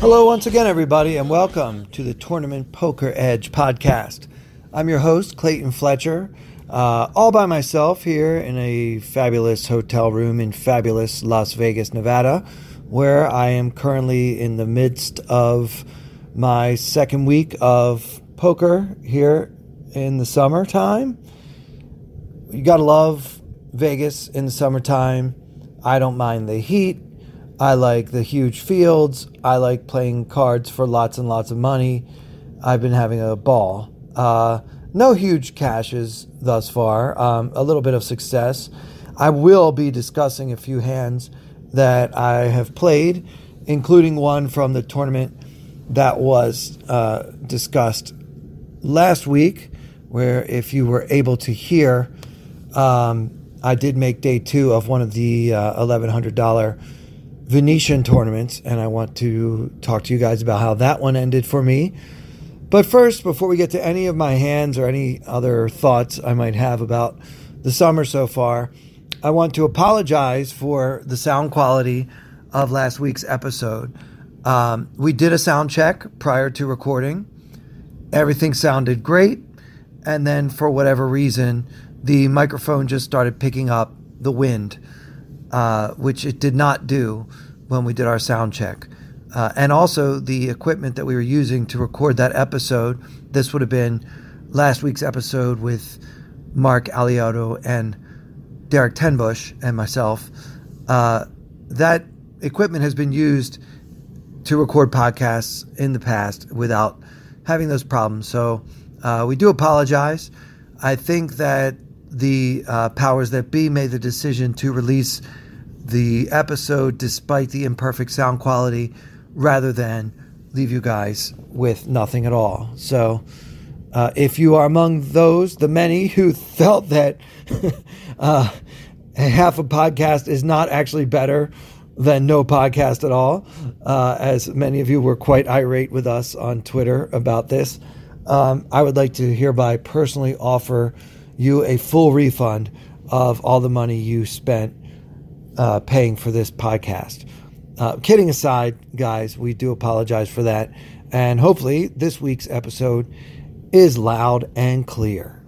Hello, once again, everybody, and welcome to the Tournament Poker Edge podcast. I'm your host, Clayton Fletcher, uh, all by myself here in a fabulous hotel room in fabulous Las Vegas, Nevada, where I am currently in the midst of my second week of poker here in the summertime. You gotta love Vegas in the summertime. I don't mind the heat. I like the huge fields. I like playing cards for lots and lots of money. I've been having a ball. Uh, no huge cashes thus far. Um, a little bit of success. I will be discussing a few hands that I have played, including one from the tournament that was uh, discussed last week, where if you were able to hear, um, I did make day two of one of the uh, $1,100 Venetian tournaments, and I want to talk to you guys about how that one ended for me. But first, before we get to any of my hands or any other thoughts I might have about the summer so far, I want to apologize for the sound quality of last week's episode. Um, we did a sound check prior to recording. Everything sounded great. And then, for whatever reason, the microphone just started picking up the wind uh, which it did not do when we did our sound check. Uh, and also the equipment that we were using to record that episode. This would have been last week's episode with Mark Aliotto and Derek Tenbush and myself. Uh, that equipment has been used to record podcasts in the past without having those problems. So uh, we do apologize. I think that the uh, powers that be made the decision to release the episode despite the imperfect sound quality rather than leave you guys with nothing at all. So, uh, if you are among those, the many who felt that uh, half a podcast is not actually better than no podcast at all, uh, as many of you were quite irate with us on Twitter about this, um, I would like to hereby personally offer you a full refund of all the money you spent uh, paying for this podcast. Uh, kidding aside, guys, we do apologize for that. And hopefully, this week's episode is loud and clear.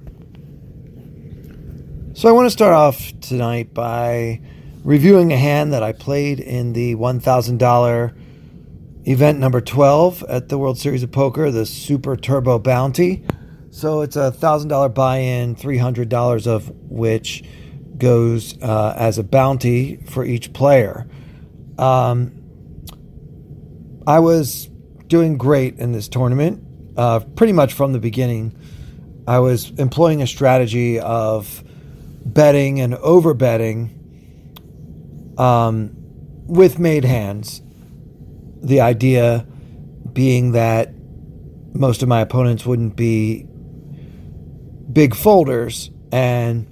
So, I want to start off tonight by reviewing a hand that I played in the $1,000 event number 12 at the World Series of Poker, the Super Turbo Bounty. So it's a thousand dollar buy-in, three hundred dollars of which goes uh, as a bounty for each player. Um, I was doing great in this tournament, uh, pretty much from the beginning. I was employing a strategy of betting and over betting um, with made hands. The idea being that most of my opponents wouldn't be big folders and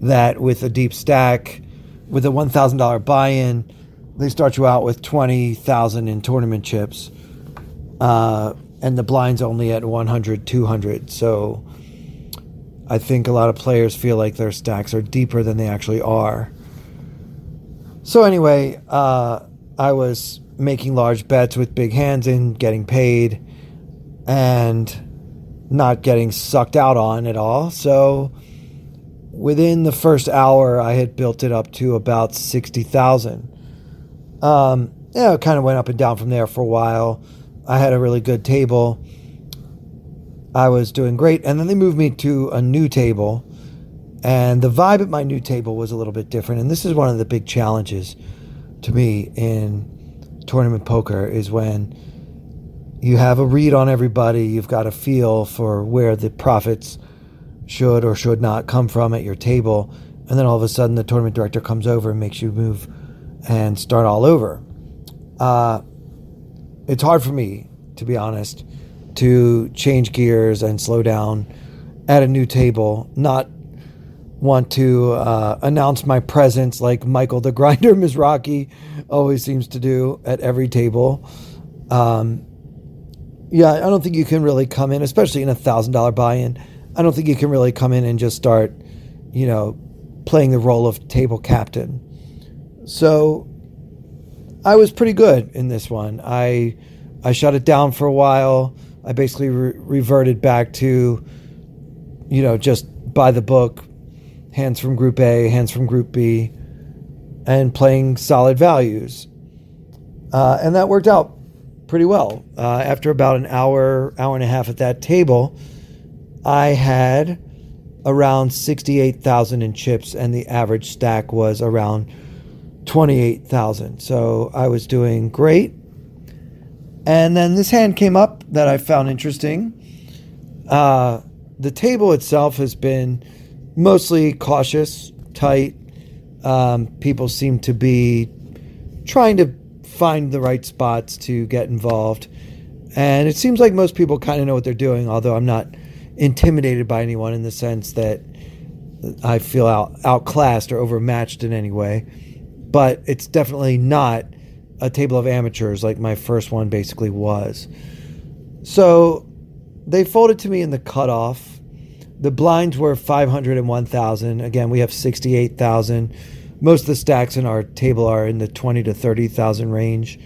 that with a deep stack with a $1000 buy-in they start you out with 20000 in tournament chips uh, and the blind's only at 100 200 so i think a lot of players feel like their stacks are deeper than they actually are. So anyway uh, i was making large bets with big hands and getting paid and not getting sucked out on at all. So within the first hour, I had built it up to about 60,000. Um, yeah, it kind of went up and down from there for a while. I had a really good table. I was doing great. And then they moved me to a new table. And the vibe at my new table was a little bit different. And this is one of the big challenges to me in tournament poker is when you have a read on everybody. You've got a feel for where the profits should or should not come from at your table. And then all of a sudden, the tournament director comes over and makes you move and start all over. Uh, it's hard for me, to be honest, to change gears and slow down at a new table, not want to uh, announce my presence like Michael the Grinder Mizrachi always seems to do at every table. Um, yeah, I don't think you can really come in, especially in a thousand dollar buy-in. I don't think you can really come in and just start, you know, playing the role of table captain. So I was pretty good in this one. I I shut it down for a while. I basically re- reverted back to, you know, just by the book, hands from Group A, hands from Group B, and playing solid values. Uh, and that worked out pretty well. Uh, after about an hour, hour and a half at that table, I had around 68,000 in chips, and the average stack was around 28,000. So I was doing great. And then this hand came up that I found interesting. Uh, the table itself has been mostly cautious, tight. Um, people seem to be trying to find the right spots to get involved. And it seems like most people kind of know what they're doing, although I'm not intimidated by anyone in the sense that I feel out, outclassed or overmatched in any way. But it's definitely not a table of amateurs like my first one basically was. So they folded to me in the cutoff. The blinds were 500 and 1,000. Again, we have 68,000. Most of the stacks in our table are in the 20 to 30,000 range.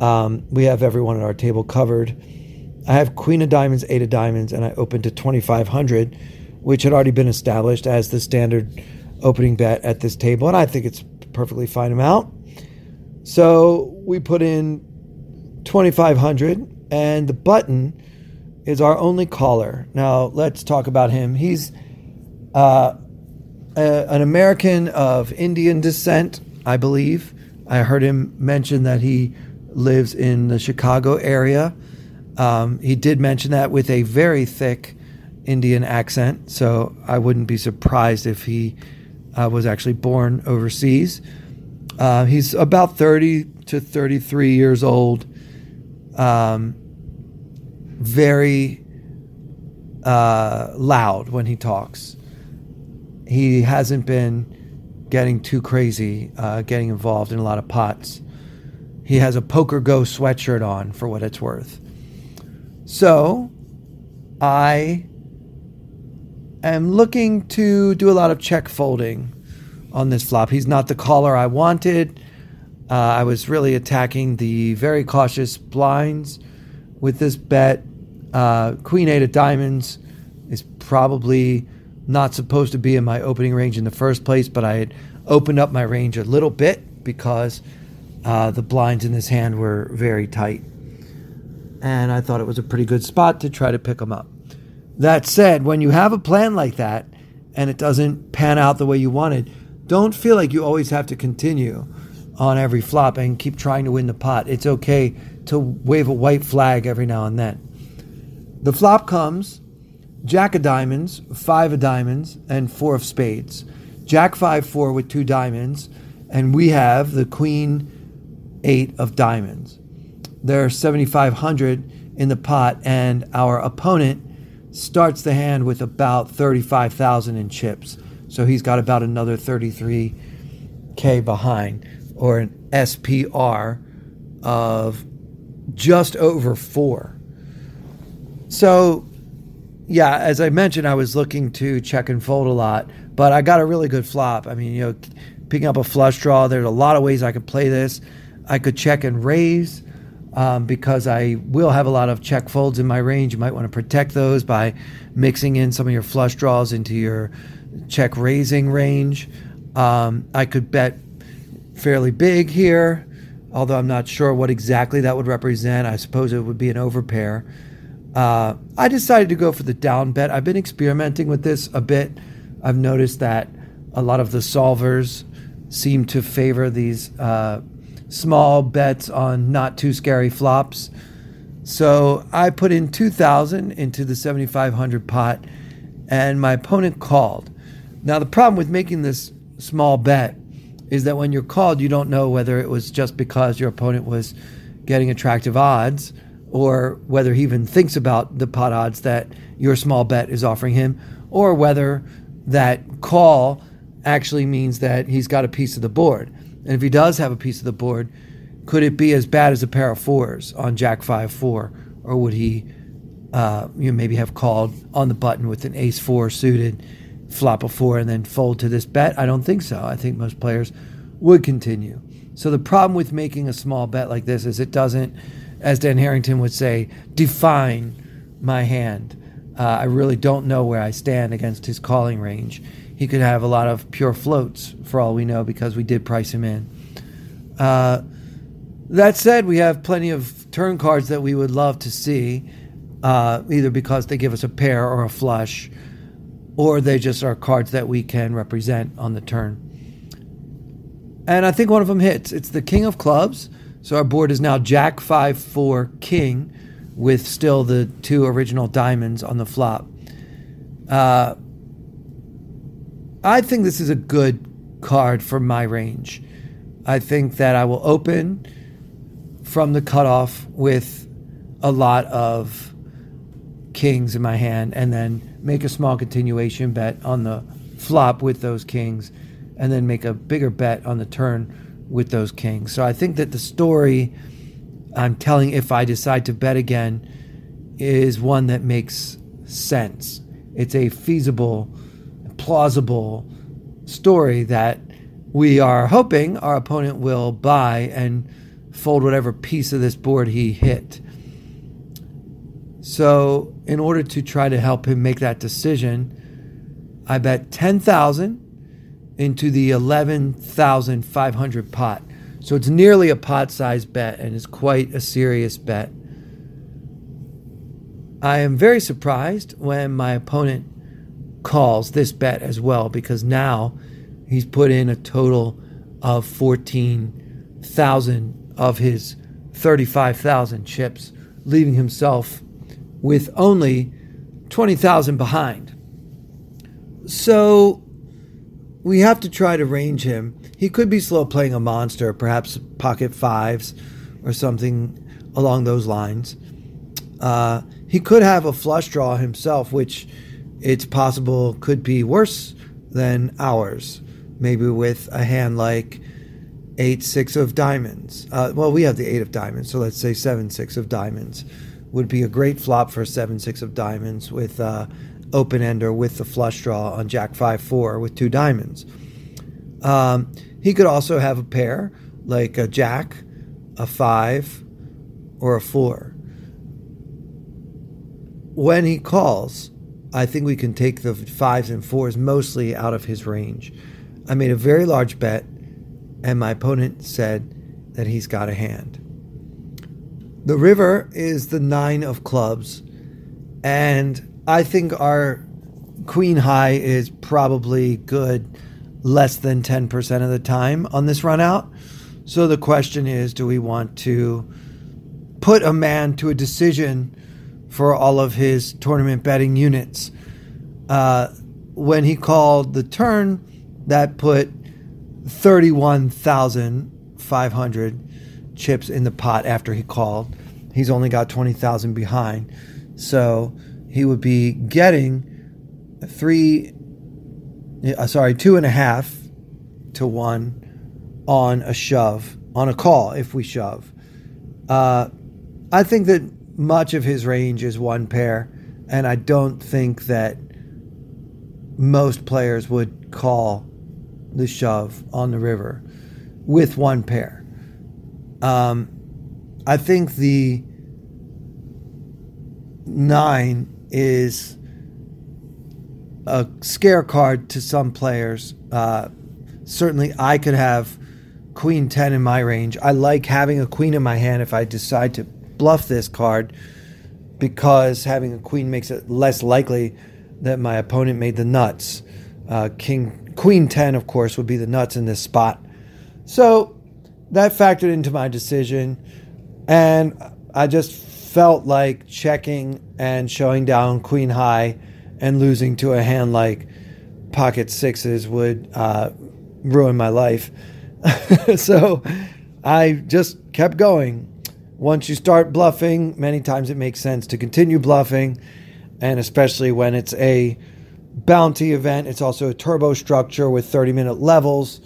Um, we have everyone at our table covered. I have Queen of Diamonds, Eight of Diamonds, and I opened to 2,500, which had already been established as the standard opening bet at this table, and I think it's perfectly fine amount. So we put in 2,500, and the button is our only caller. Now let's talk about him. He's uh, a, an American of Indian descent, I believe. I heard him mention that he lives in the Chicago area. Um, he did mention that with a very thick Indian accent, so I wouldn't be surprised if he uh, was actually born overseas. Uh, he's about 30 to 33 years old. Um, very uh, loud when he talks. He hasn't been getting too crazy, uh, getting involved in a lot of pots. He has a Poker Go sweatshirt on, for what it's worth. So, I am looking to do a lot of check folding on this flop. He's not the caller I wanted. Uh, I was really attacking the very cautious blinds with this bet. Uh, Queen eight of diamonds is probably not supposed to be in my opening range in the first place, but I had opened up my range a little bit because uh, the blinds in this hand were very tight. And I thought it was a pretty good spot to try to pick them up. That said, when you have a plan like that and it doesn't pan out the way you wanted, don't feel like you always have to continue on every flop and keep trying to win the pot. It's okay to wave a white flag every now and then. The flop comes Jack of diamonds, five of diamonds, and four of spades. Jack five four with two diamonds, and we have the queen eight of diamonds. There are 7,500 in the pot, and our opponent starts the hand with about 35,000 in chips. So he's got about another 33K behind, or an SPR of just over four. So, yeah, as I mentioned, I was looking to check and fold a lot, but I got a really good flop. I mean, you know, picking up a flush draw, there's a lot of ways I could play this. I could check and raise. Um, because I will have a lot of check folds in my range. You might want to protect those by mixing in some of your flush draws into your check raising range. Um, I could bet fairly big here, although I'm not sure what exactly that would represent. I suppose it would be an overpair. Uh, I decided to go for the down bet. I've been experimenting with this a bit. I've noticed that a lot of the solvers seem to favor these uh, small bets on not too scary flops. So I put in 2000 into the 7500 pot and my opponent called. Now, the problem with making this small bet is that when you're called, you don't know whether it was just because your opponent was getting attractive odds or whether he even thinks about the pot odds that your small bet is offering him, or whether that call actually means that he's got a piece of the board. And if he does have a piece of the board, could it be as bad as a pair of fours on Jack 5 4? Or would he uh, you know, maybe have called on the button with an ace 4 suited, flop a 4, and then fold to this bet? I don't think so. I think most players would continue. So the problem with making a small bet like this is it doesn't as Dan Harrington would say, define my hand. Uh, I really don't know where I stand against his calling range. He could have a lot of pure floats for all we know because we did price him in. Uh, that said, we have plenty of turn cards that we would love to see, uh, either because they give us a pair or a flush, or they just are cards that we can represent on the turn. And I think one of them hits. It's the King of Clubs so our board is now Jack 5 4 King with still the two original diamonds on the flop. Uh, I think this is a good card for my range. I think that I will open from the cutoff with a lot of kings in my hand and then make a small continuation bet on the flop with those kings and then make a bigger bet on the turn with those kings. So I think that the story I'm telling, if I decide to bet again, is one that makes sense. It's a feasible, plausible story that we are hoping our opponent will buy and fold whatever piece of this board he hit. So, in order to try to help him make that decision, I bet 10,000 into the 11,500 pot. So it's nearly a pot size bet and it's quite a serious bet. I am very surprised when my opponent calls this bet as well because now he's put in a total of 14,000 of his 35,000 chips, leaving himself with only 20,000 behind. So we have to try to range him. He could be slow playing a monster, perhaps pocket fives or something along those lines. Uh, he could have a flush draw himself, which it's possible could be worse than ours. Maybe with a hand like eight six of diamonds. Uh, well, we have the eight of diamonds, so let's say seven six of diamonds would be a great flop for seven six of diamonds with uh, open ender with the flush draw on Jack 5 4 with two diamonds. Um, he could also have a pair like a Jack, a 5, or a 4. When he calls, I think we can take the fives and fours mostly out of his range. I made a very large bet, and my opponent said that he's got a hand. The river is the nine of clubs, and I think our queen high is probably good less than 10% of the time on this run out. So the question is do we want to put a man to a decision for all of his tournament betting units? Uh, when he called the turn, that put 31,500 chips in the pot after he called. He's only got 20,000 behind. So he would be getting three, uh, sorry, two and a half to one on a shove, on a call if we shove. Uh, I think that much of his range is one pair, and I don't think that most players would call the shove on the river with one pair. Um, I think the nine is a scare card to some players. Uh, certainly, I could have queen 10 in my range. I like having a queen in my hand if I decide to bluff this card because having a queen makes it less likely that my opponent made the nuts. Uh, king queen 10 of course would be the nuts in this spot. So that factored into my decision and I just felt like checking and showing down queen high and losing to a hand like pocket sixes would uh, ruin my life. so I just kept going once you start bluffing, many times it makes sense to continue bluffing, and especially when it's a bounty event. It's also a turbo structure with 30 minute levels.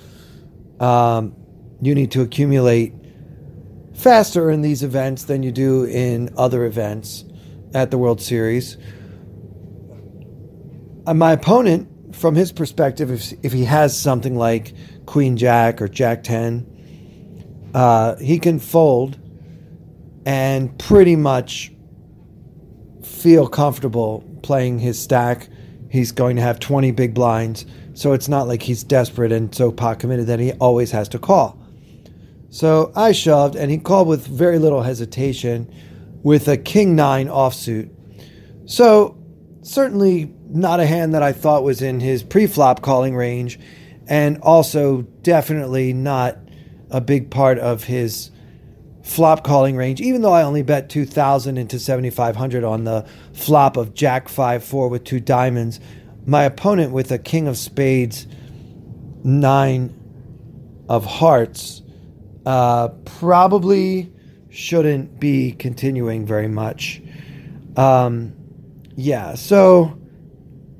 Um, you need to accumulate faster in these events than you do in other events at the World Series. Uh, my opponent, from his perspective, if, if he has something like Queen Jack or Jack 10, uh, he can fold and pretty much feel comfortable playing his stack. He's going to have 20 big blinds, so it's not like he's desperate and so pot committed that he always has to call. So I shoved, and he called with very little hesitation with a king nine offsuit. So certainly not a hand that I thought was in his pre-flop calling range, and also definitely not a big part of his flop calling range, even though I only bet 2,000 into 7,500 on the flop of Jack 5 4 with two diamonds. My opponent with a King of Spades, nine of hearts, uh, probably shouldn't be continuing very much. Um, yeah, so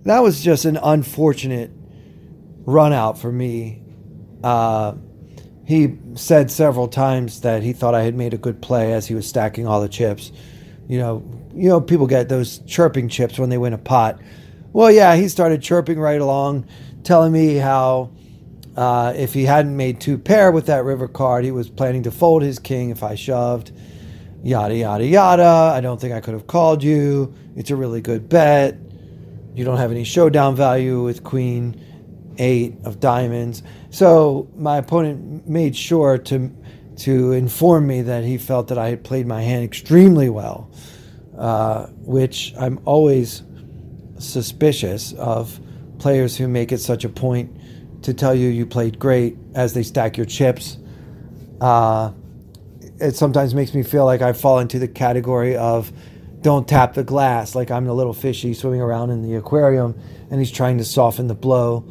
that was just an unfortunate run out for me. Uh, he said several times that he thought I had made a good play as he was stacking all the chips. You know, you know, people get those chirping chips when they win a pot. Well, yeah, he started chirping right along, telling me how uh, if he hadn't made two pair with that river card, he was planning to fold his king if I shoved. Yada yada yada. I don't think I could have called you. It's a really good bet. You don't have any showdown value with queen eight of diamonds. So my opponent made sure to to inform me that he felt that I had played my hand extremely well, uh, which I'm always suspicious of players who make it such a point to tell you you played great as they stack your chips. Uh, it sometimes makes me feel like I fall into the category of don't tap the glass, like I'm the little fishy swimming around in the aquarium and he's trying to soften the blow.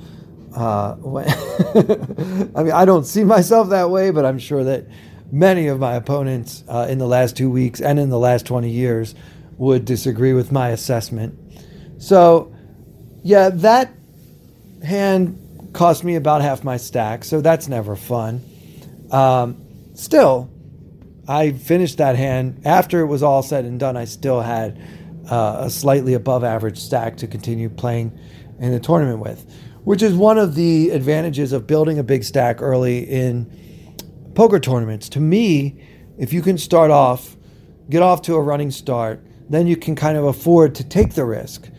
Uh, I mean, I don't see myself that way, but I'm sure that many of my opponents uh, in the last two weeks and in the last 20 years would disagree with my assessment. So, yeah, that hand cost me about half my stack, so that's never fun. Um, still, I finished that hand after it was all said and done. I still had uh, a slightly above average stack to continue playing in the tournament with which is one of the advantages of building a big stack early in poker tournaments. To me, if you can start off, get off to a running start, then you can kind of afford to take the risk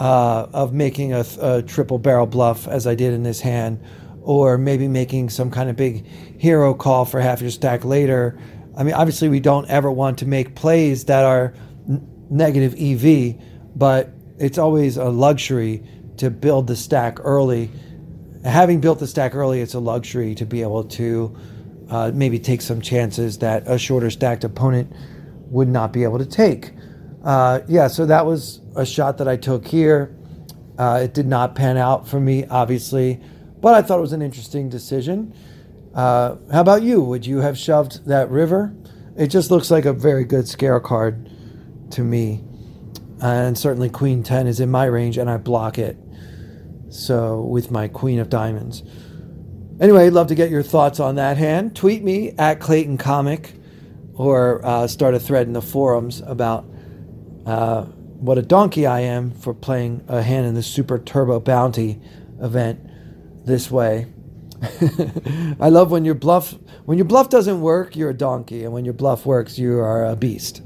uh, of making a, a, triple barrel bluff, as I did in this hand, or maybe making some kind of big hero call for half your stack later. I mean, obviously, we don't ever want to make plays that are n- negative EV, but it's always a luxury to build the stack early. Having built the stack early, it's a luxury to be able to uh, maybe take some chances that a shorter stacked opponent would not be able to take. Uh, yeah, so that was a shot that I took here. Uh, it did not pan out for me, obviously, but I thought it was an interesting decision. Uh, how about you? Would you have shoved that river? It just looks like a very good scare card to me. And certainly Queen 10 is in my range, and I block it. So with my Queen of Diamonds. Anyway, I'd love to get your thoughts on that hand. Tweet me at Clayton Comic or uh, start a thread in the forums about uh, what a donkey I am for playing a hand in the Super Turbo Bounty event this way. I love when your bluff when your bluff doesn't work, you're a donkey, and when your bluff works, you are a beast.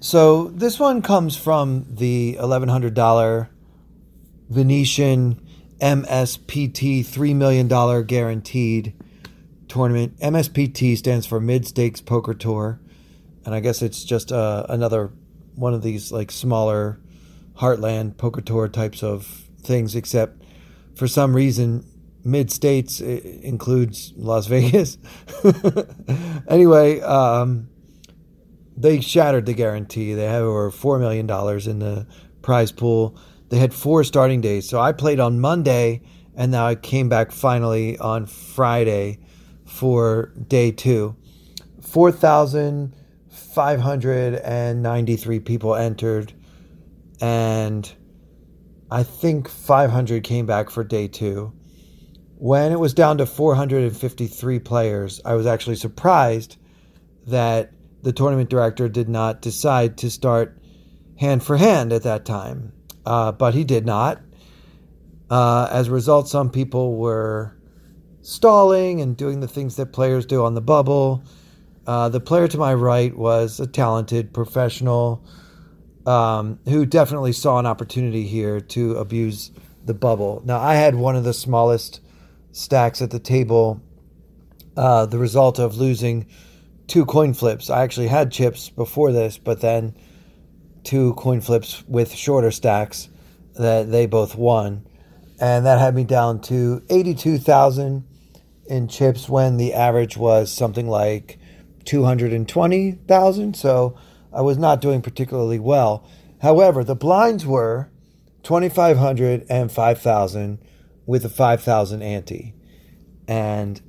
So this one comes from the eleven hundred dollar Venetian MSPT $3 million guaranteed tournament. MSPT stands for Mid-States Poker Tour. And I guess it's just uh, another one of these like smaller heartland poker tour types of things, except for some reason, mid states includes Las Vegas. anyway, um, they shattered the guarantee. They have over $4 million in the prize pool they had four starting days. So I played on Monday, and now I came back finally on Friday for day two. 4,593 people entered, and I think 500 came back for day two. When it was down to 453 players, I was actually surprised that the tournament director did not decide to start hand for hand at that time. Uh, but he did not. Uh, as a result, some people were stalling and doing the things that players do on the bubble. Uh, the player to my right was a talented professional um, who definitely saw an opportunity here to abuse the bubble. Now, I had one of the smallest stacks at the table, uh, the result of losing two coin flips. I actually had chips before this, but then two coin flips with shorter stacks that they both won. And that had me down to 82,000 in chips when the average was something like 220,000. So I was not doing particularly well. However, the blinds were 2,500 and 5,000 with a 5,000 ante. And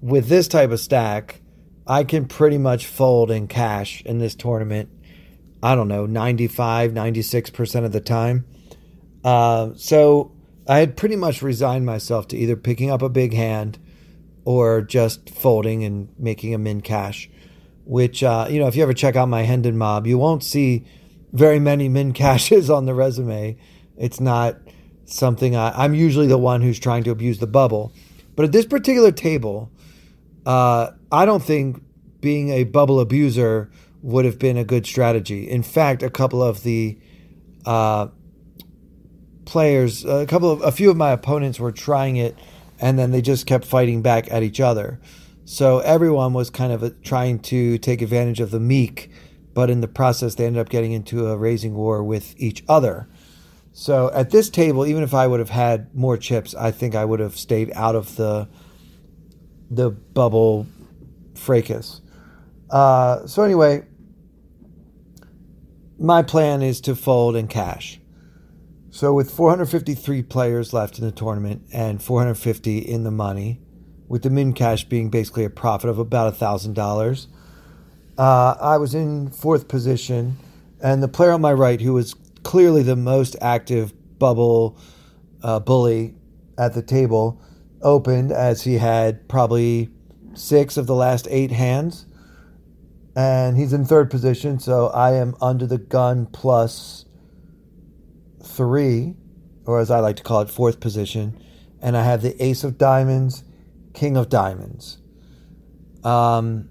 with this type of stack, I can pretty much fold in cash in this tournament. I don't know, 95, 96% of the time. Uh, so I had pretty much resigned myself to either picking up a big hand or just folding and making a min cash. Which, uh, you know, if you ever check out my Hendon mob, you won't see very many min cashes on the resume. It's not something I, I'm usually the one who's trying to abuse the bubble. But at this particular table, uh, I don't think being a bubble abuser would have been a good strategy. In fact, a couple of the uh, players, a couple of a few of my opponents were trying it, and then they just kept fighting back at each other. So everyone was kind of a, trying to take advantage of the meek, but in the process, they ended up getting into a raising war with each other. So at this table, even if I would have had more chips, I think I would have stayed out of the the bubble fracas. Uh, so anyway, my plan is to fold and cash. So with 453 players left in the tournament and 450 in the money, with the min cash being basically a profit of about thousand uh, dollars, I was in fourth position, and the player on my right, who was clearly the most active bubble uh, bully at the table, opened as he had probably six of the last eight hands. And he's in third position, so I am under the gun plus three, or as I like to call it, fourth position. And I have the ace of diamonds, king of diamonds. Um,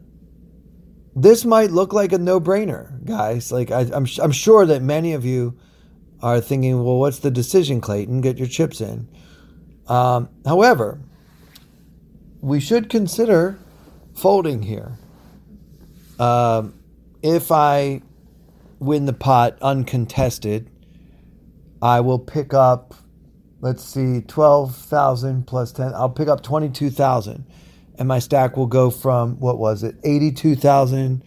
this might look like a no-brainer, guys. Like I, am I'm, I'm sure that many of you are thinking, well, what's the decision, Clayton? Get your chips in. Um, however, we should consider folding here. Um, if I win the pot uncontested, I will pick up, let's see, 12,000 plus 10. I'll pick up 22,000 and my stack will go from what was it 82,000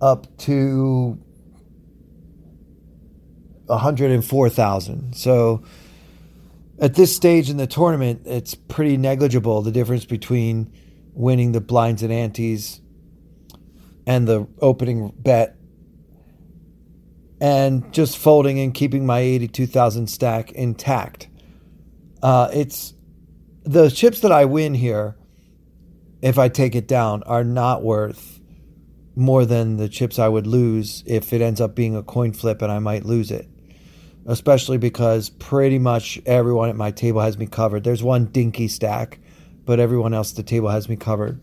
up to 104,000 so at this stage in the tournament it's pretty negligible the difference between winning the blinds and antes and the opening bet and just folding and keeping my 82,000 stack intact uh, it's the chips that I win here, if I take it down, are not worth more than the chips I would lose if it ends up being a coin flip and I might lose it. Especially because pretty much everyone at my table has me covered. There's one dinky stack, but everyone else at the table has me covered.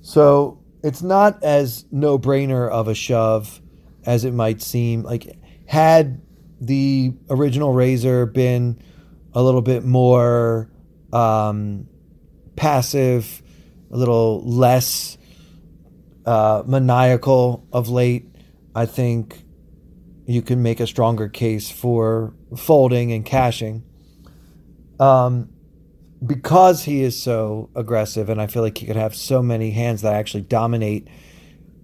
So it's not as no brainer of a shove as it might seem. Like, had the original raiser been a little bit more um, passive, a little less uh, maniacal of late, I think you can make a stronger case for folding and cashing. Um, because he is so aggressive, and I feel like he could have so many hands that actually dominate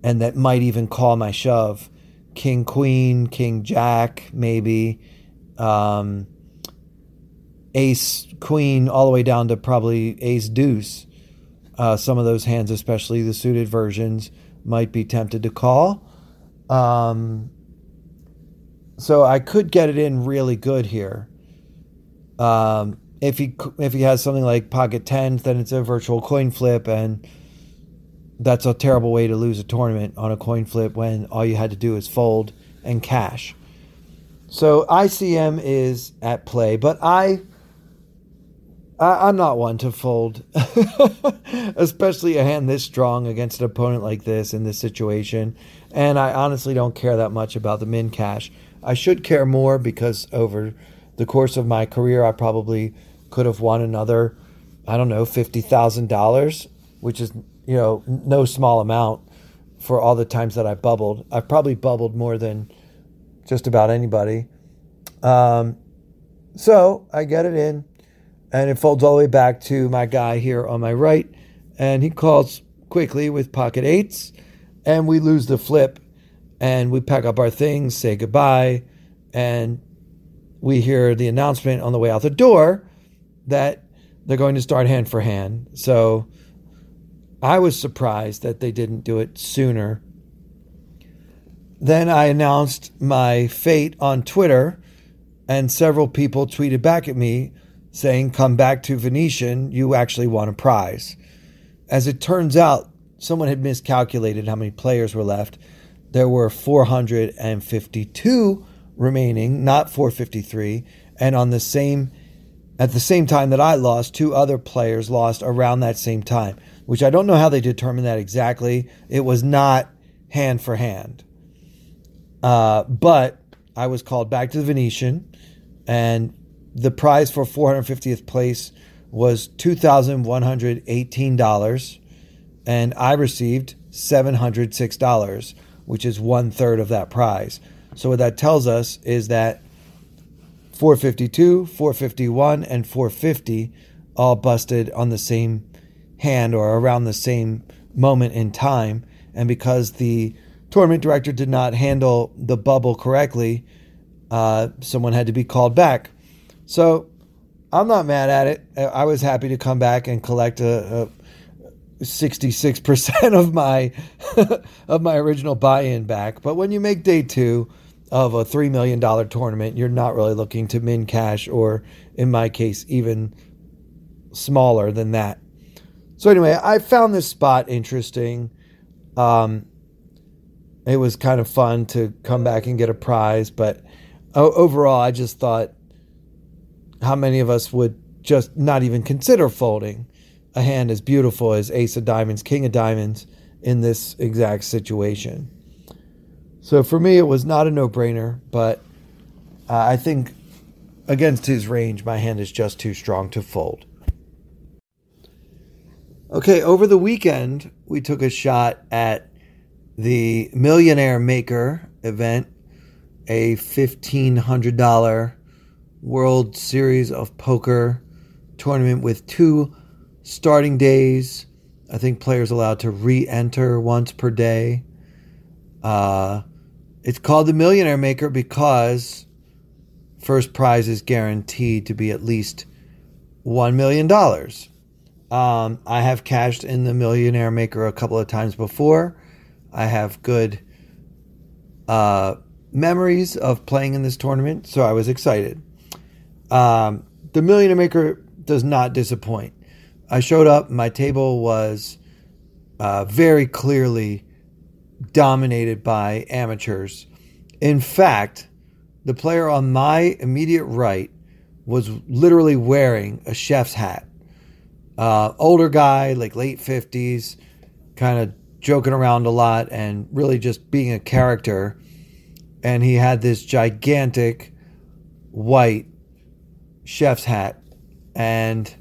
and that might even call my shove. King, Queen, King, Jack, maybe. Um, ace queen all the way down to probably ace deuce. uh, some of those hands, especially the suited versions, might be tempted to call. Um, so I could get it in really good here. Um, if he if he has something like pocket tens, then it's a virtual coin flip, and that's a terrible way to lose a tournament on a coin flip when all you had to do is fold and cash. So ICM is at play, but I, I am not one to fold, especially a hand this strong against an opponent like this in this situation. And I honestly don't care that much about the min cash. I should care more because over the course of my career, I probably could have won another, I don't know, fifty thousand dollars, which is you know no small amount for all the times that I bubbled. I've probably bubbled more than just about anybody. Um, so I get it in, and it folds all the way back to my guy here on my right, and he calls quickly with pocket eights, and we lose the flip, and we pack up our things, say goodbye, and we hear the announcement on the way out the door that they're going to start hand for hand. So I was surprised that they didn't do it sooner. Then I announced my fate on Twitter, and several people tweeted back at me saying, Come back to Venetian, you actually won a prize. As it turns out, someone had miscalculated how many players were left. There were 452 remaining, not 453. And on the same at the same time that I lost, two other players lost around that same time, which I don't know how they determined that exactly. It was not hand for hand. Uh, but I was called back to the Venetian, and the prize for 450th place was $2,118, and I received $706, which is one third of that prize. So, what that tells us is that 452, 451, and 450 all busted on the same hand or around the same moment in time. And because the tournament director did not handle the bubble correctly, uh, someone had to be called back. So I'm not mad at it. I was happy to come back and collect a, a 66% of my of my original buy-in back. But when you make day two, of a $3 million tournament, you're not really looking to min cash, or in my case, even smaller than that. So, anyway, I found this spot interesting. Um, it was kind of fun to come back and get a prize, but overall, I just thought how many of us would just not even consider folding a hand as beautiful as Ace of Diamonds, King of Diamonds in this exact situation. So for me, it was not a no brainer, but uh, I think against his range, my hand is just too strong to fold. Okay, over the weekend, we took a shot at the Millionaire Maker event, a $1,500 World Series of Poker tournament with two starting days. I think players allowed to re enter once per day. Uh, it's called the Millionaire Maker because first prize is guaranteed to be at least $1 million. Um, I have cashed in the Millionaire Maker a couple of times before. I have good uh, memories of playing in this tournament, so I was excited. Um, the Millionaire Maker does not disappoint. I showed up, my table was uh, very clearly dominated by amateurs. In fact, the player on my immediate right was literally wearing a chef's hat. Uh, older guy, like late 50s, kind of joking around a lot and really just being a character. And he had this gigantic white chef's hat. And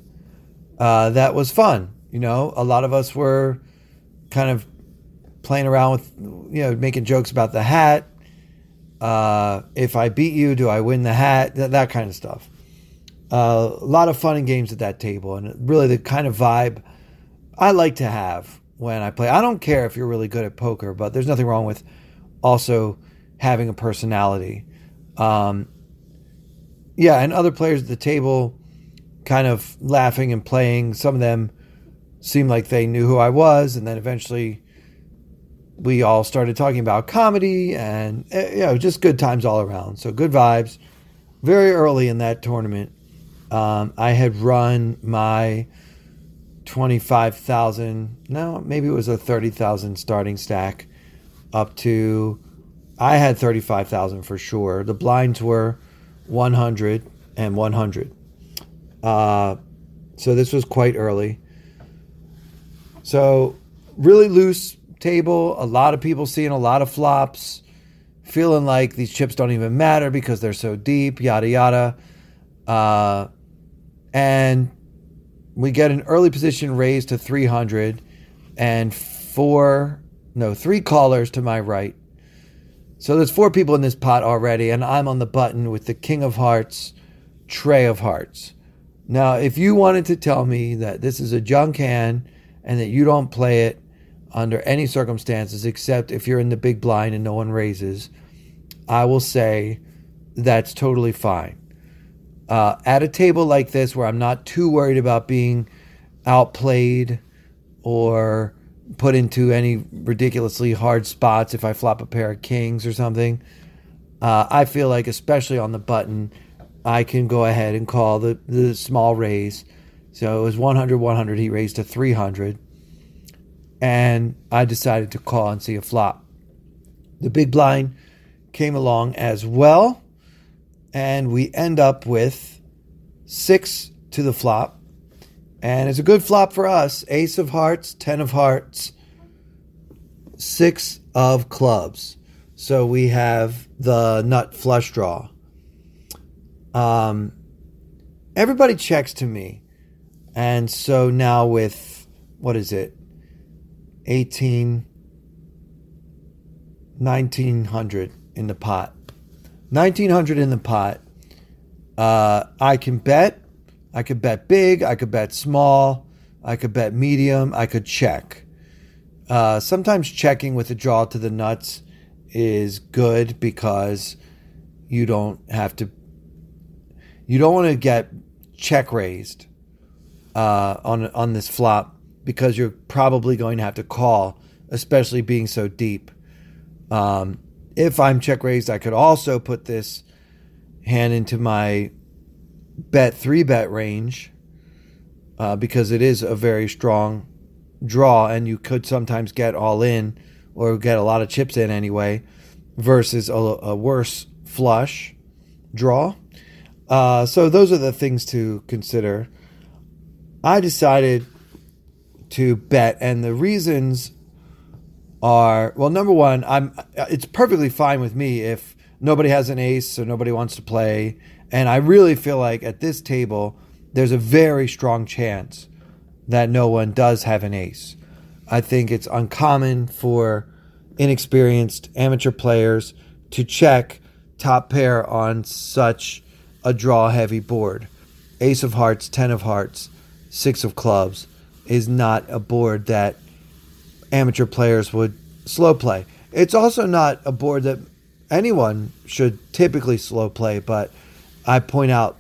uh, that was fun. You know, a lot of us were kind of playing around with, you know, making jokes about the hat. Uh, if I beat you, do I win the hat? That, that kind of stuff. A lot of fun and games at that table, and really the kind of vibe I like to have when I play. I don't care if you're really good at poker, but there's nothing wrong with also having a personality. Um, yeah, and other players at the table kind of laughing and playing. Some of them seemed like they knew who I was, and then eventually we all started talking about comedy and eh, you know just good times all around. So good vibes. Very early in that tournament, um, I had run my twenty-five thousand. No, maybe it was a thirty thousand starting stack up to. I had thirty-five thousand for sure. The blinds were one hundred and one hundred. Uh, so this was quite early. So really loose table. A lot of people seeing a lot of flops, feeling like these chips don't even matter because they're so deep, yada, yada. Uh, and we get an early position raised to 300 and four, no, three callers to my right. So there's four people in this pot already, and I'm on the button with the King of Hearts, Trey of Hearts. Now, if you wanted to tell me that this is a junk hand and that you don't play it under any circumstances except if you're in the big blind and no one raises, I will say that's totally fine. Uh, at a table like this where I'm not too worried about being outplayed or put into any ridiculously hard spots if I flop a pair of kings or something, uh, I feel like, especially on the button, I can go ahead and call the, the small raise. So it was 100 100. He raised to 300 and I decided to call and see a flop. The big blind came along as well, and we end up with six to the flop. And it's a good flop for us. Ace of hearts, ten of hearts, six of clubs. So we have the nut flush draw. Um, everybody checks to me. And so now with, what is it? 18, 1900 in the pot. 1900 in the pot. Uh, I can bet. I could bet big. I could bet small. I could bet medium. I could check. Uh, sometimes checking with a draw to the nuts is good because you don't have to. You don't want to get check raised uh, on on this flop because you're probably going to have to call, especially being so deep. Um, if I'm check raised, I could also put this hand into my bet three bet range uh, because it is a very strong draw, and you could sometimes get all in or get a lot of chips in anyway, versus a, a worse flush draw. Uh, so those are the things to consider. I decided to bet, and the reasons are well. Number one, I'm. It's perfectly fine with me if nobody has an ace, so nobody wants to play, and I really feel like at this table there's a very strong chance that no one does have an ace. I think it's uncommon for inexperienced amateur players to check top pair on such a draw heavy board. Ace of hearts, 10 of hearts, 6 of clubs is not a board that amateur players would slow play. It's also not a board that anyone should typically slow play, but I point out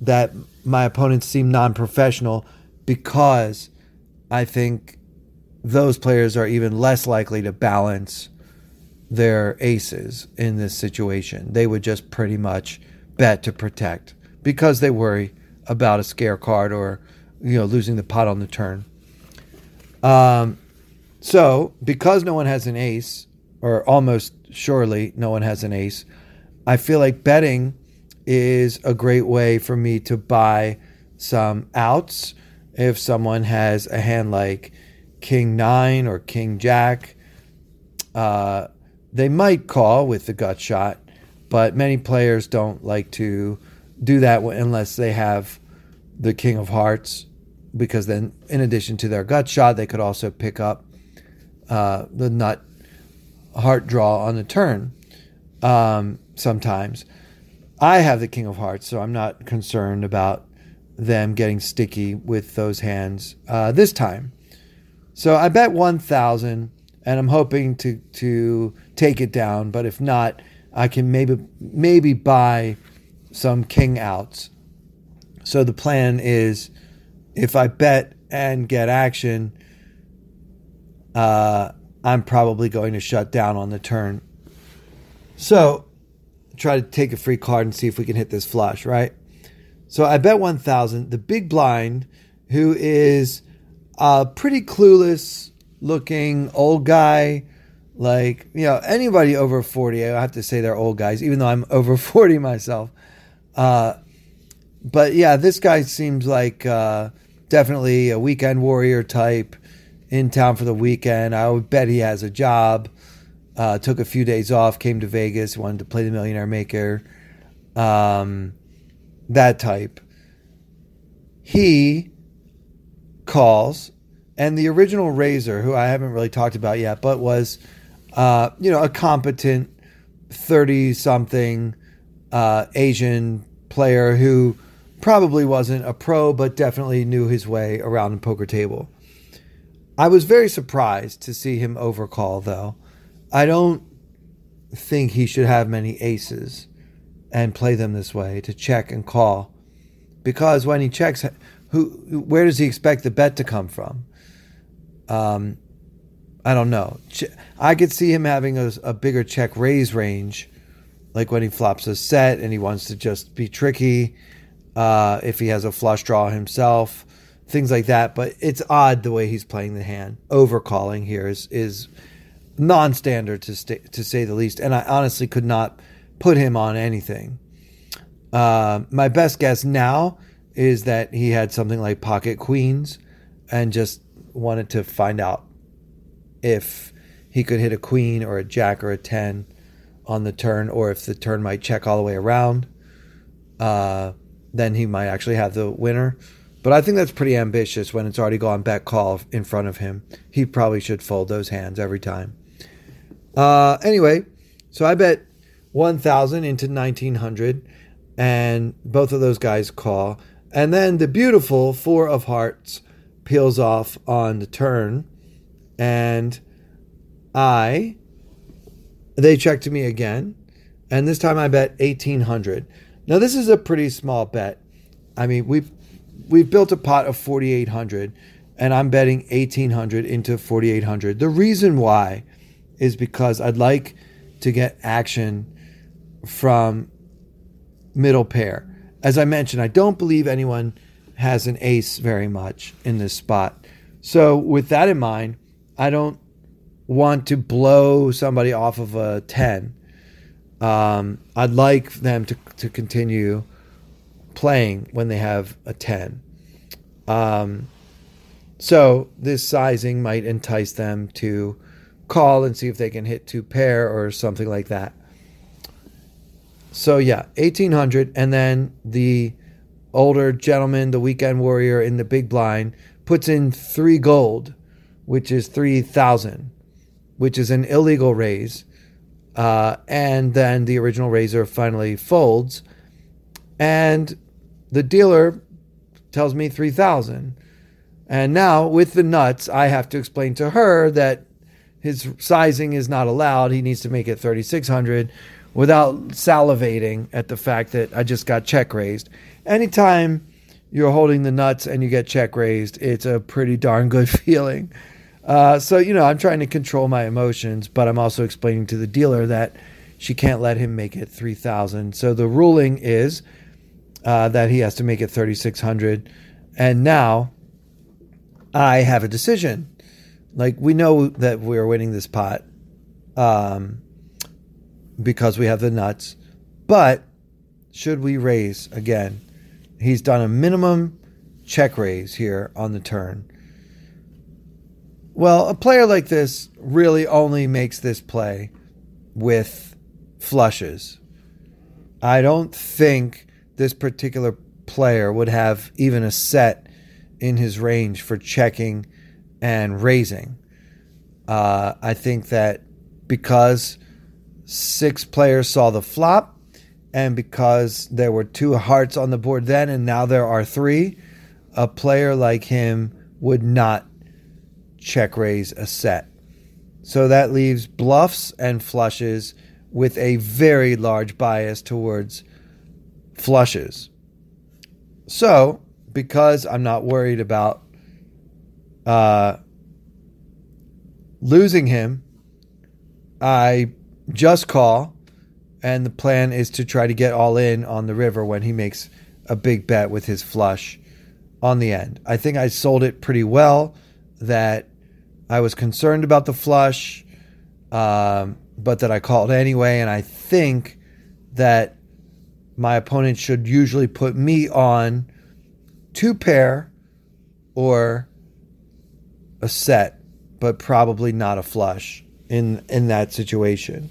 that my opponents seem non professional because I think those players are even less likely to balance their aces in this situation. They would just pretty much bet to protect because they worry about a scare card or you know, losing the pot on the turn. Um, so because no one has an ace, or almost surely no one has an ace, I feel like betting is a great way for me to buy some outs. If someone has a hand like King Nine or King Jack, uh, they might call with the gut shot, but many players don't like to do that unless they have the King of Hearts because then, in addition to their gut shot, they could also pick up uh, the nut heart draw on the turn um, sometimes. I have the King of Hearts, so I'm not concerned about them getting sticky with those hands uh, this time. So I bet 1,000, and I'm hoping to, to take it down, but if not, I can maybe maybe buy some king outs. So the plan is if I bet and get action, uh, I'm probably going to shut down on the turn. So try to take a free card and see if we can hit this flush, right? So I bet 1,000. The big blind, who is a pretty clueless looking old guy, like, you know, anybody over 40, I have to say they're old guys, even though I'm over 40 myself. Uh, but yeah, this guy seems like uh, definitely a weekend warrior type in town for the weekend. I would bet he has a job. Uh, took a few days off, came to Vegas, wanted to play the Millionaire Maker. Um, that type. He calls, and the original raiser, who I haven't really talked about yet, but was, uh, you know, a competent thirty-something uh, Asian player who probably wasn't a pro, but definitely knew his way around the poker table. I was very surprised to see him overcall, though. I don't think he should have many aces and play them this way to check and call, because when he checks, who where does he expect the bet to come from? Um, I don't know. I could see him having a, a bigger check raise range, like when he flops a set and he wants to just be tricky. Uh, if he has a flush draw himself, things like that. But it's odd the way he's playing the hand. Overcalling here is is non-standard to st- to say the least. And I honestly could not put him on anything. Uh, my best guess now is that he had something like pocket queens and just wanted to find out if he could hit a queen or a jack or a 10 on the turn, or if the turn might check all the way around. Uh, then he might actually have the winner. But I think that's pretty ambitious when it's already gone bet call in front of him. He probably should fold those hands every time. Uh, anyway, so I bet 1,000 into 1,900, and both of those guys call. And then the beautiful Four of Hearts peels off on the turn, and I, they check to me again, and this time I bet 1,800. Now, this is a pretty small bet. I mean, we've we've built a pot of 4800 and I'm betting 1800 into 4800. The reason why is because I'd like to get action from middle pair. As I mentioned, I don't believe anyone has an ace very much in this spot. So, with that in mind, I don't want to blow somebody off of a 10. Um, I'd like them to, to continue playing when they have a 10. Um, so this sizing might entice them to call and see if they can hit two pair or something like that. So yeah, 1800 and then the older gentleman, the weekend warrior in the big blind puts in 3 gold, which is 3000, which is an illegal raise. Uh, and then the original raiser finally folds and the dealer tells me 3000 and now with the nuts i have to explain to her that his sizing is not allowed. He needs to make it 3600 without salivating at the fact that i just got check raised. Anytime you're holding the nuts and you get check raised it's a pretty darn good feeling. Uh, so you know i'm trying to control my emotions but i'm also explaining to the dealer that she can't let him make it 3000 so the ruling is uh, that he has to make it 3600 and now i have a decision. Like we know that we're winning this pot um, because we have the nuts. But should we raise again? He's done a minimum check raise here on the turn. Well a player like this really only makes this play with flushes. I don't think this particular player would have even a set in his range for checking and raising. Uh, I think that because six players saw the flop and because there were two hearts on the board then and now there are three, a player like him would not check raise a set. So that leaves bluffs and flushes with a very large bias towards flushes. So, because I'm not worried about uh, losing him, I just call, and the plan is to try to get all in on the river when he makes a big bet with his flush on the end. I think I sold it pretty well that I was concerned about the flush, um, but that I called anyway. And I think that my opponent should usually put me on two pair or a set, but probably not a flush in in that situation.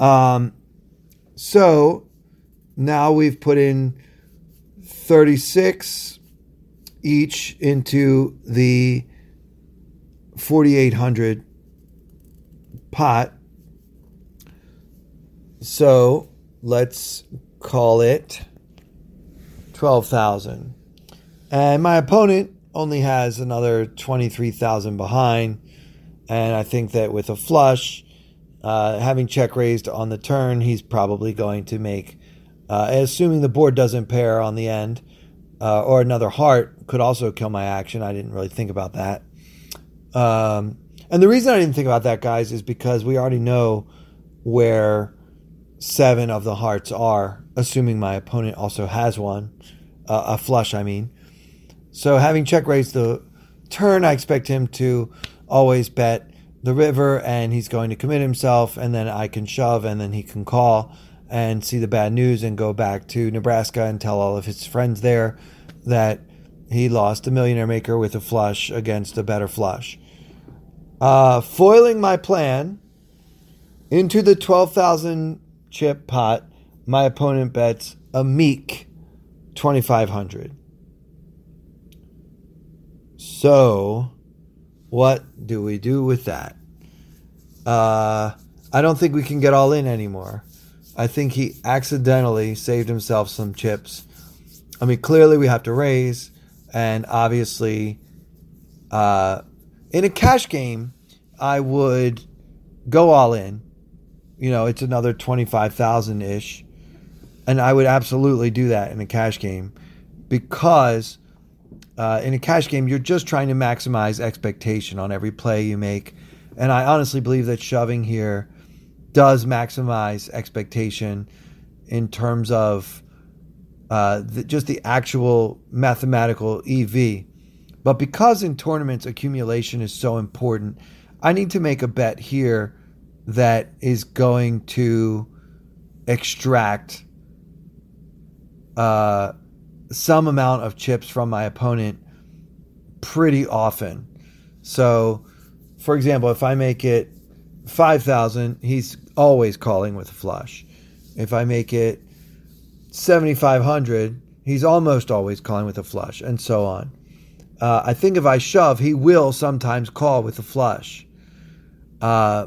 Um, so now we've put in 36 each into the 4800 pot. So let's call it 12,000. And my opponent only has another 23,000 behind. And I think that with a flush, uh, having check raised on the turn, he's probably going to make, uh, assuming the board doesn't pair on the end, uh, or another heart could also kill my action. I didn't really think about that. Um, and the reason I didn't think about that, guys, is because we already know where seven of the hearts are, assuming my opponent also has one, uh, a flush, I mean. So having check raised the turn, I expect him to always bet the river and he's going to commit himself, and then I can shove, and then he can call and see the bad news and go back to Nebraska and tell all of his friends there that he lost a millionaire maker with a flush against a better flush. Uh, foiling my plan into the 12,000 chip pot, my opponent bets a meek 2,500. So, what do we do with that? Uh, I don't think we can get all in anymore. I think he accidentally saved himself some chips. I mean, clearly we have to raise, and obviously, uh, in a cash game, I would go all in. You know, it's another twenty five thousand ish, and I would absolutely do that in a cash game because uh, in a cash game, you're just trying to maximize expectation on every play you make. And I honestly believe that shoving here does maximize expectation in terms of uh, the, just the actual mathematical EV. But because in tournaments accumulation is so important, I need to make a bet here that is going to extract uh, some amount of chips from my opponent pretty often. So, for example, if I make it 5,000, he's always calling with a flush. If I make it 7,500, he's almost always calling with a flush, and so on. Uh, I think if I shove, he will sometimes call with a flush. Uh,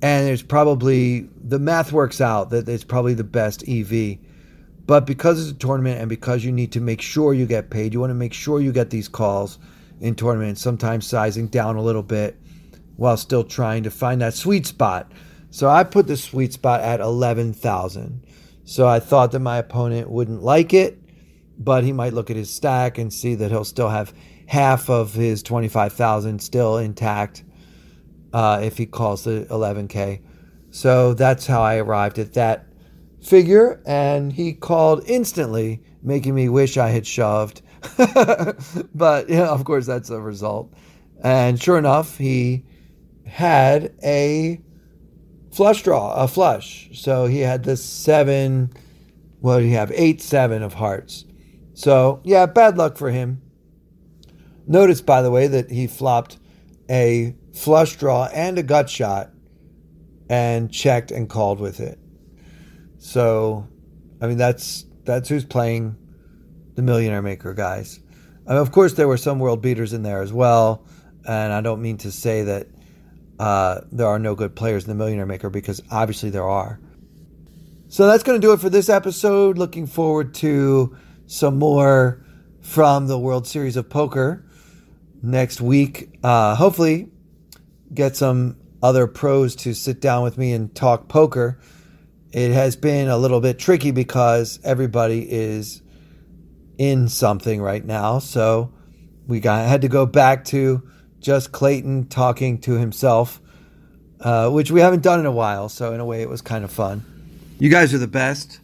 and it's probably, the math works out that it's probably the best EV. But because it's a tournament and because you need to make sure you get paid, you want to make sure you get these calls in tournaments, sometimes sizing down a little bit while still trying to find that sweet spot. So I put the sweet spot at 11,000. So I thought that my opponent wouldn't like it, but he might look at his stack and see that he'll still have half of his 25,000 still intact uh, if he calls the 11K. So that's how I arrived at that figure, and he called instantly, making me wish I had shoved. but yeah, of course, that's a result. And sure enough, he had a flush draw, a flush. So he had the seven, what do you have? Eight, seven of hearts. So yeah, bad luck for him. Notice, by the way, that he flopped a flush draw and a gut shot and checked and called with it. So, I mean, that's that's who's playing the Millionaire Maker guys. I mean, of course, there were some world beaters in there as well, and I don't mean to say that uh, there are no good players in the Millionaire Maker because obviously there are. So that's going to do it for this episode. Looking forward to some more from the World Series of Poker next week. Uh, hopefully, get some other pros to sit down with me and talk poker it has been a little bit tricky because everybody is in something right now. So we got had to go back to just Clayton talking to himself, uh, which we haven't done in a while. So in a way, it was kind of fun. You guys are the best.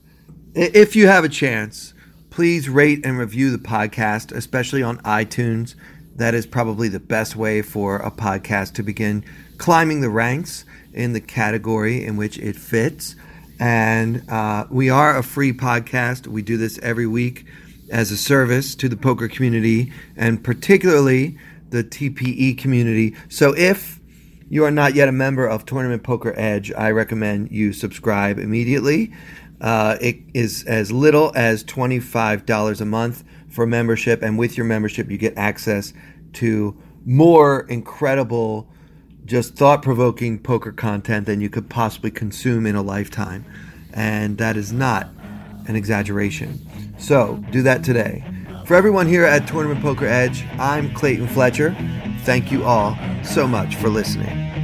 If you have a chance, please rate and review the podcast, especially on iTunes. That is probably the best way for a podcast to begin climbing the ranks in the category in which it fits. And uh, we are a free podcast. We do this every week as a service to the poker community and particularly the TPE community. So if you are not yet a member of Tournament Poker Edge, I recommend you subscribe immediately. Uh, it is as little as $25 a month for membership, and with your membership, you get access to more incredible, just thought provoking poker content than you could possibly consume in a lifetime. And that is not an exaggeration. So do that today. For everyone here at Tournament Poker Edge, I'm Clayton Fletcher. Thank you all so much for listening.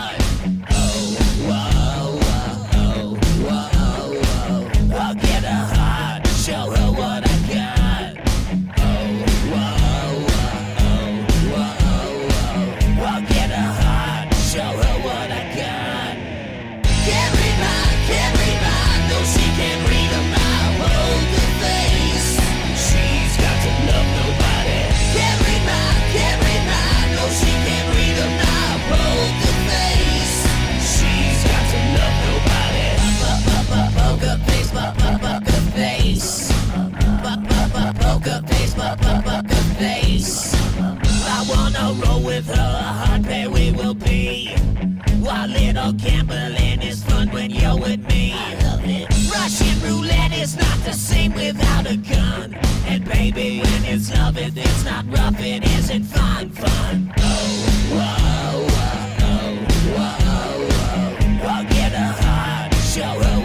Roll with her, a hard pair we will be. While little gambling is fun when you're with me. Russian roulette is not the same without a gun. And baby, when it's love, it, it's not rough, it isn't fun, fun. Oh, whoa, whoa, oh, whoa, whoa. I'll get her heart, show